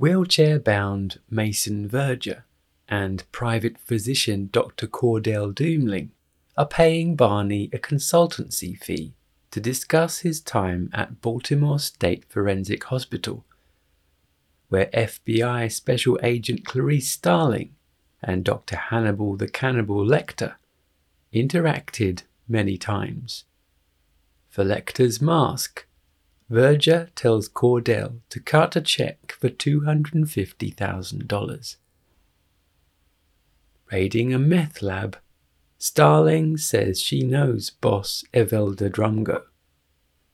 Wheelchair bound Mason Verger and private physician Dr. Cordell Doemling are paying Barney a consultancy fee to discuss his time at Baltimore State Forensic Hospital, where FBI Special Agent Clarice Starling and Dr. Hannibal the Cannibal Lecter interacted many times. For Lecter's mask, Verger tells Cordell to cut a check for $250,000. Raiding a meth lab, Starling says she knows boss Evelda Drumgo,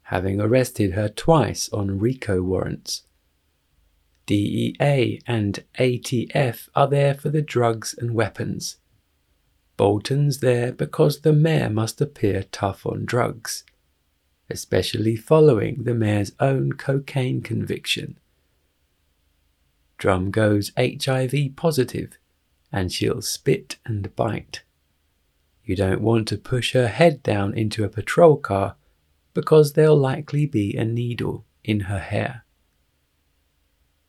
having arrested her twice on RICO warrants. DEA and ATF are there for the drugs and weapons. Bolton's there because the mayor must appear tough on drugs especially following the mayor's own cocaine conviction. Drumgo's HIV positive, and she'll spit and bite. You don't want to push her head down into a patrol car because there'll likely be a needle in her hair.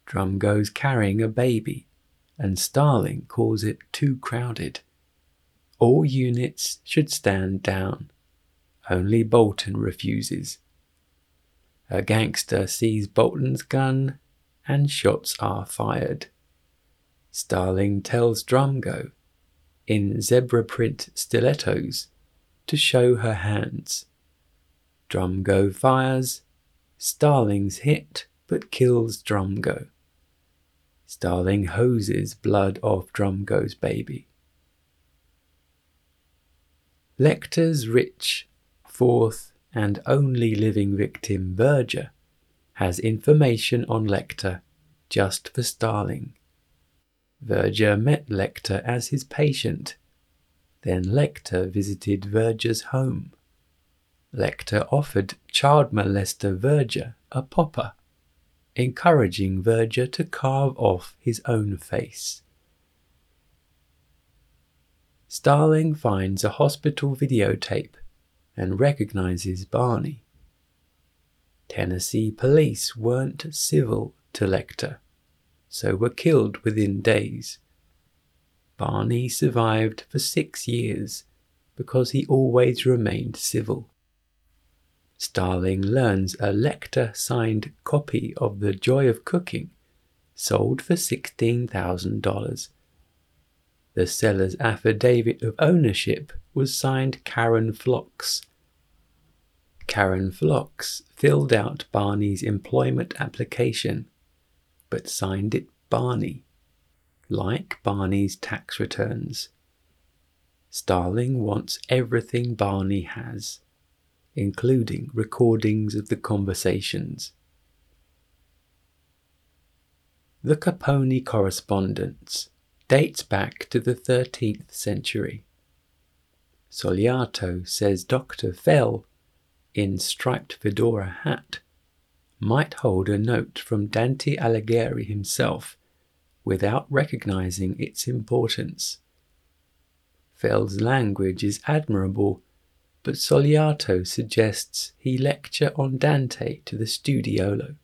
Drumgo's carrying a baby, and Starling calls it too crowded. All units should stand down. Only Bolton refuses. A gangster sees Bolton's gun and shots are fired. Starling tells Drumgo, in zebra print stilettos, to show her hands. Drumgo fires. Starling's hit but kills Drumgo. Starling hoses blood off Drumgo's baby. Lecter's rich fourth and only living victim, Verger, has information on Lecter just for Starling. Verger met Lecter as his patient. Then Lecter visited Verger's home. Lecter offered child molester Verger a popper, encouraging Verger to carve off his own face. Starling finds a hospital videotape and recognizes Barney. Tennessee police weren't civil to Lecter, so were killed within days. Barney survived for six years because he always remained civil. Starling learns a Lecter signed copy of The Joy of Cooking sold for $16,000. The seller's affidavit of ownership was signed Karen Phlox. Karen Phlox filled out Barney's employment application, but signed it Barney, like Barney's tax returns. Starling wants everything Barney has, including recordings of the conversations. The Capponi correspondence dates back to the 13th century. Sogliato says Dr. Fell, in striped fedora hat, might hold a note from Dante Alighieri himself without recognizing its importance. Fell's language is admirable, but Sogliato suggests he lecture on Dante to the studiolo.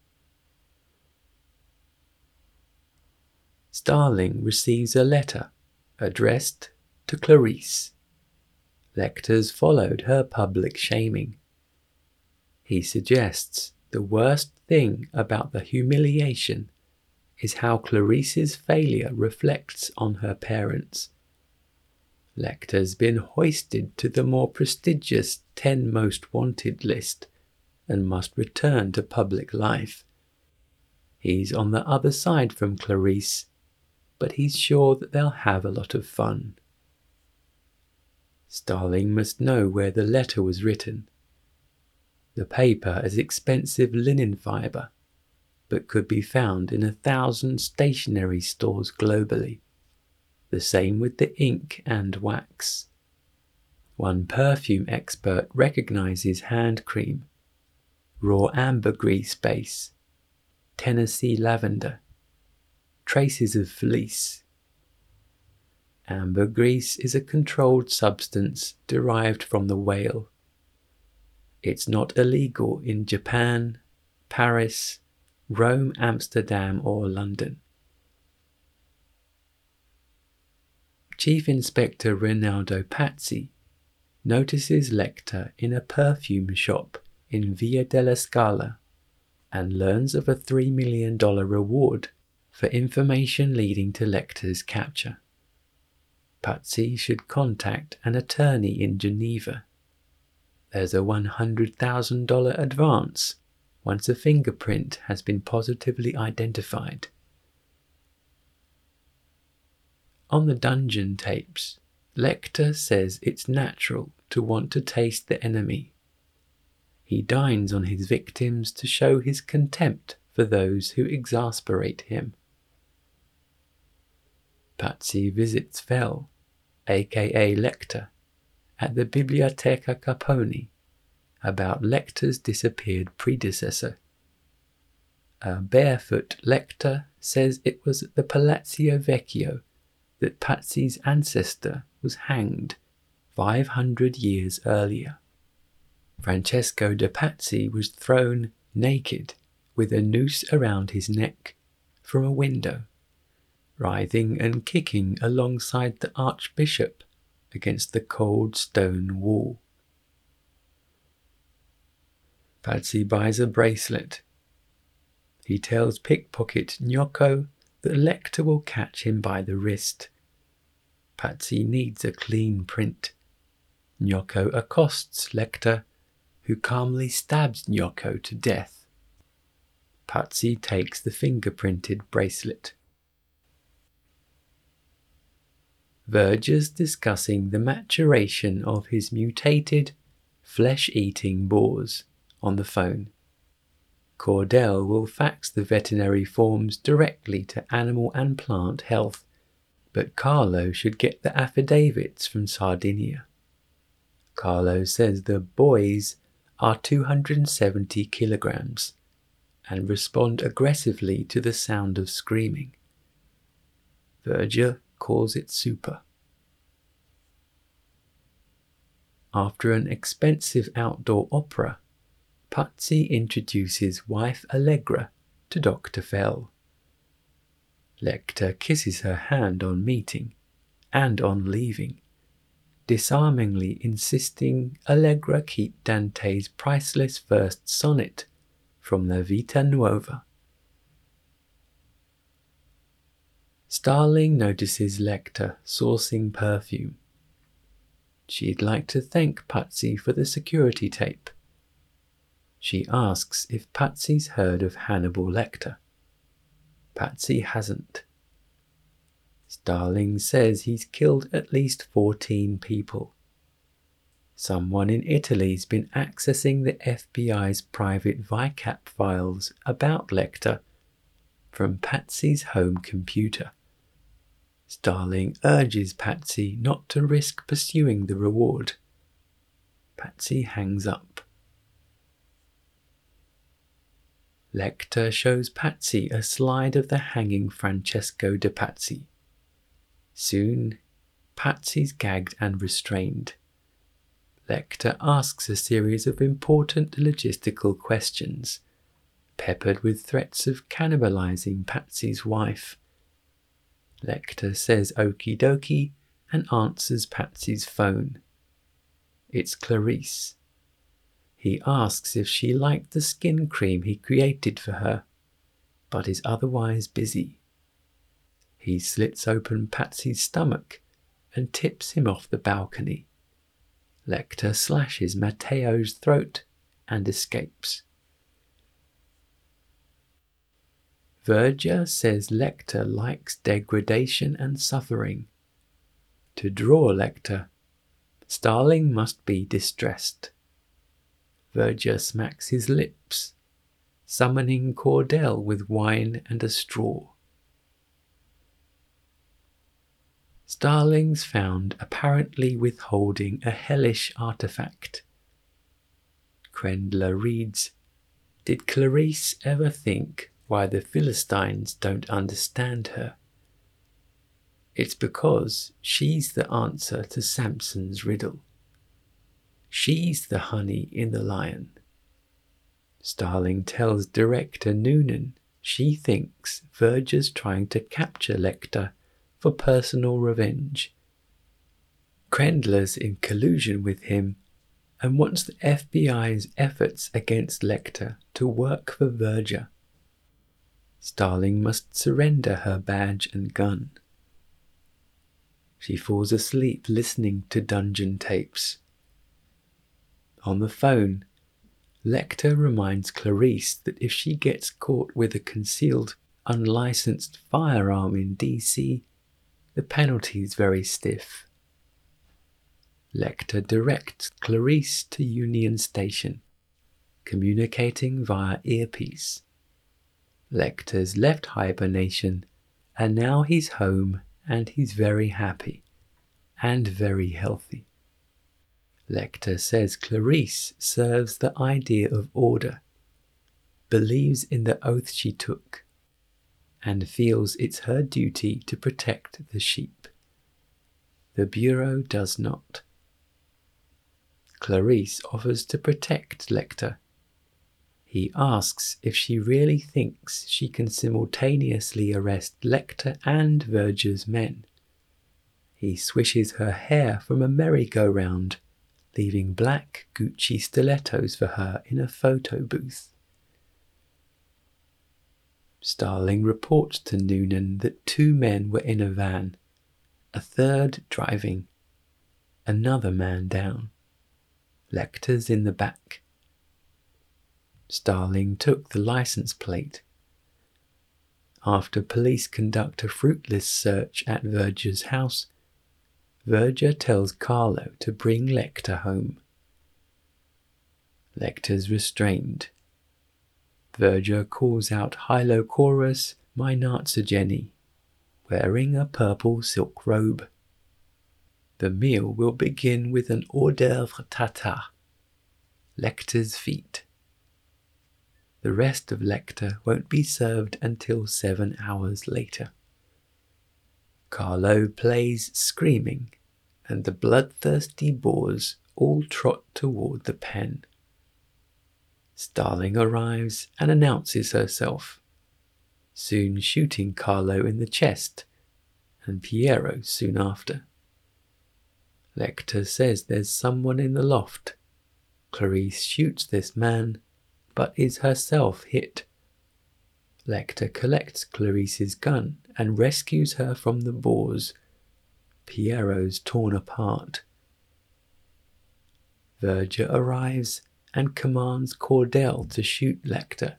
Starling receives a letter addressed to Clarice Lecter's followed her public shaming. He suggests the worst thing about the humiliation is how Clarice's failure reflects on her parents. Lecter's been hoisted to the more prestigious 10 most wanted list and must return to public life. He's on the other side from Clarice, but he's sure that they'll have a lot of fun. Starling must know where the letter was written. The paper is expensive linen fibre, but could be found in a thousand stationery stores globally. The same with the ink and wax. One perfume expert recognizes hand cream, raw ambergris base, Tennessee lavender, traces of fleece, Ambergris is a controlled substance derived from the whale. It's not illegal in Japan, Paris, Rome, Amsterdam, or London. Chief Inspector Rinaldo Pazzi notices Lecter in a perfume shop in Via della Scala and learns of a $3 million reward for information leading to Lecter's capture. Pazzi should contact an attorney in Geneva. There's a $100,000 advance once a fingerprint has been positively identified. On the dungeon tapes, Lecter says it's natural to want to taste the enemy. He dines on his victims to show his contempt for those who exasperate him. Pazzi visits Fell, aka Lecter, at the Biblioteca Capponi about Lecter's disappeared predecessor. A barefoot Lecter says it was at the Palazzo Vecchio that Pazzi's ancestor was hanged 500 years earlier. Francesco de Pazzi was thrown naked with a noose around his neck from a window, writhing and kicking alongside the Archbishop against the cold stone wall. Pazzi buys a bracelet. He tells pickpocket Gnocco that Lecter will catch him by the wrist. Pazzi needs a clean print. Gnocco accosts Lecter, who calmly stabs Gnocco to death. Pazzi takes the fingerprinted bracelet. Verger's discussing the maturation of his mutated, flesh eating boars on the phone. Cordell will fax the veterinary forms directly to Animal and Plant Health, but Carlo should get the affidavits from Sardinia. Carlo says the boys are 270 kilograms and respond aggressively to the sound of screaming. Verger calls it super. After an expensive outdoor opera, Pazzi introduces wife Allegra to Dr. Fell. Lecter kisses her hand on meeting and on leaving, disarmingly insisting Allegra keep Dante's priceless first sonnet from La Vita Nuova. Starling notices Lecter sourcing perfume. She'd like to thank Pazzi for the security tape she asks if Pazzi's heard of Hannibal Lecter. Pazzi hasn't. Starling says he's killed at least 14 people. Someone in Italy's been accessing the FBI's private VICAP files about Lecter from Pazzi's home computer. Starling urges Pazzi not to risk pursuing the reward. Pazzi hangs up. Lecter shows Pazzi a slide of the hanging Francesco de Pazzi. Soon, Pazzi's gagged and restrained. Lecter asks a series of important logistical questions, peppered with threats of cannibalizing Pazzi's wife. Lecter says okie dokie and answers Pazzi's phone. It's Clarice, he asks if she liked the skin cream he created for her, but is otherwise busy. He slits open Pazzi's stomach and tips him off the balcony. Lecter slashes Matteo's throat and escapes. Verger says Lecter likes degradation and suffering. To draw Lecter, Starling must be distressed. Verger smacks his lips, summoning Cordell with wine and a straw. Starling's found apparently withholding a hellish artifact. Krendler reads, Did Clarice ever think why the Philistines don't understand her? It's because she's the answer to Samson's riddle. She's the honey in the lion. Starling tells director Noonan she thinks Verger's trying to capture Lecter for personal revenge. Krendler's in collusion with him and wants the FBI's efforts against Lecter to work for Verger. Starling must surrender her badge and gun. She falls asleep listening to dungeon tapes. On the phone, Lecter reminds Clarice that if she gets caught with a concealed, unlicensed firearm in DC, the penalty is very stiff. Lecter directs Clarice to Union Station, communicating via earpiece. Lecter's left hibernation, and now he's home and he's very happy and very healthy. Lecter says Clarice serves the idea of order, believes in the oath she took, and feels it's her duty to protect the sheep. The Bureau does not. Clarice offers to protect Lecter. He asks if she really thinks she can simultaneously arrest Lecter and Verger's men. He swishes her hair from a merry-go-round, leaving black Gucci stilettos for her in a photo booth. Starling reports to Noonan that two men were in a van, a third driving, another man down. Lecter's in the back. Starling took the license plate. After police conduct a fruitless search at Verger's house, Verger tells Carlo to bring Lecter home. Lecter's restrained. Verger calls out Hylochoerus meinertzhageni, wearing a purple silk robe. The meal will begin with an hors d'oeuvre tartare, Lecter's feet. The rest of Lecter won't be served until seven hours later. Carlo plays screaming, and the bloodthirsty boars all trot toward the pen. Starling arrives and announces herself, soon shooting Carlo in the chest, and Piero soon after. Lecter says there's someone in the loft. Clarice shoots this man, but is herself hit. Lecter collects Clarice's gun and rescues her from the boars. Piero's torn apart. Verger arrives and commands Cordell to shoot Lecter.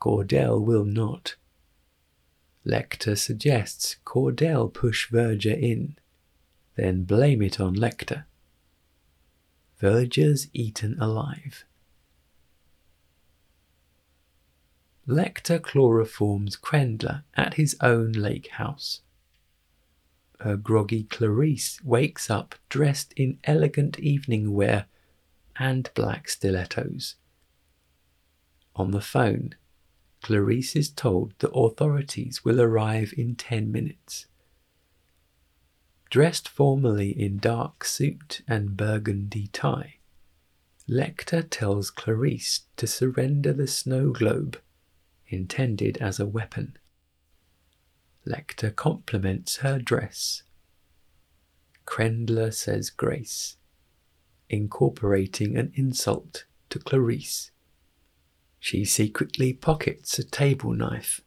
Cordell will not. Lecter suggests Cordell push Verger in then blame it on Lecter. Verger's eaten alive. Lecter chloroforms Krendler at his own lake house. Her groggy Clarice wakes up dressed in elegant evening wear and black stilettos. On the phone, Clarice is told the authorities will arrive in ten minutes. Dressed formally in dark suit and burgundy tie, Lecter tells Clarice to surrender the snow globe, intended as a weapon. Lecter compliments her dress. Krendler says grace, incorporating an insult to Clarice. She secretly pockets a table knife,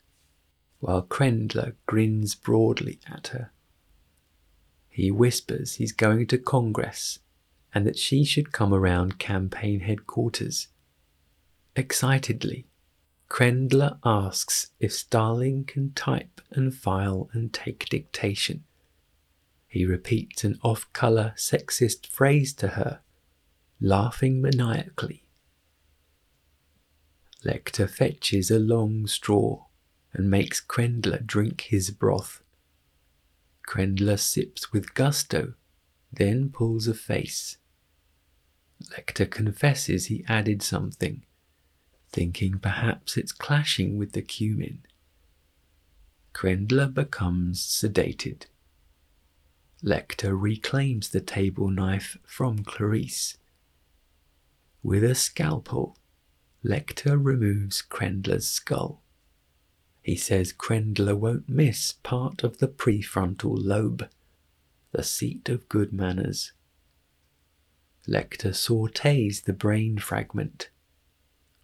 while Krendler grins broadly at her. He whispers he's going to Congress and that she should come around campaign headquarters. Excitedly, Krendler asks if Starling can type and file and take dictation. He repeats an off colour sexist phrase to her, laughing maniacally. Lecter fetches a long straw and makes Krendler drink his broth. Krendler sips with gusto, then pulls a face. Lecter confesses he added something, thinking perhaps it's clashing with the cumin. Krendler becomes sedated. Lecter reclaims the table knife from Clarice. With a scalpel, Lecter removes Krendler's skull. He says Krendler won't miss part of the prefrontal lobe, the seat of good manners. Lecter sautés the brain fragment.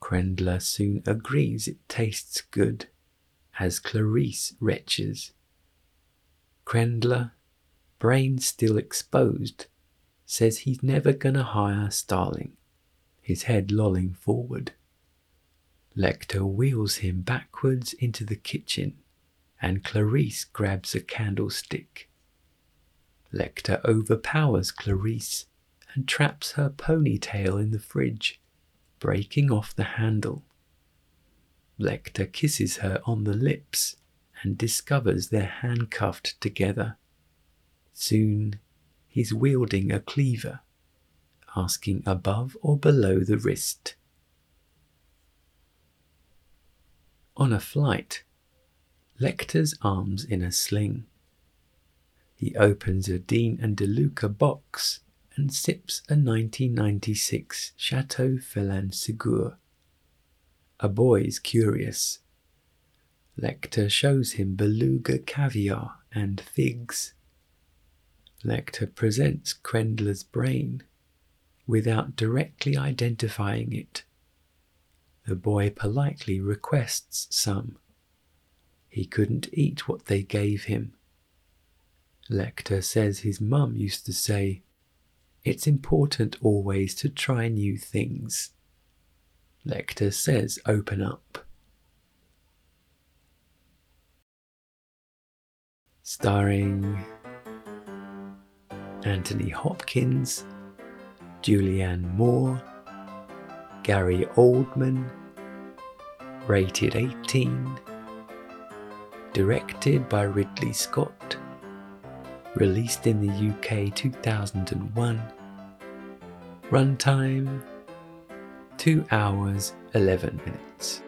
Krendler soon agrees it tastes good, as Clarice retches. Krendler, brain still exposed, says he's never gonna hire Starling, his head lolling forward. Lecter wheels him backwards into the kitchen, and Clarice grabs a candlestick. Lecter overpowers Clarice and traps her ponytail in the fridge, breaking off the handle. Lecter kisses her on the lips and discovers they're handcuffed together. Soon he's wielding a cleaver, asking above or below the wrist. On a flight, Lecter's arms in a sling. He opens a Dean and DeLuca box and sips a 1996 Chateau Phélan Ségur. A boy's curious. Lecter shows him beluga caviar and figs. Lecter presents Krendler's brain without directly identifying it the boy politely requests some. He couldn't eat what they gave him. Lecter says his mum used to say, It's important always to try new things. Lecter says, Open up. Starring Anthony Hopkins, Julianne Moore, Gary Oldman, rated 18, directed by Ridley Scott, released in the UK 2001, runtime 2 hours 11 minutes.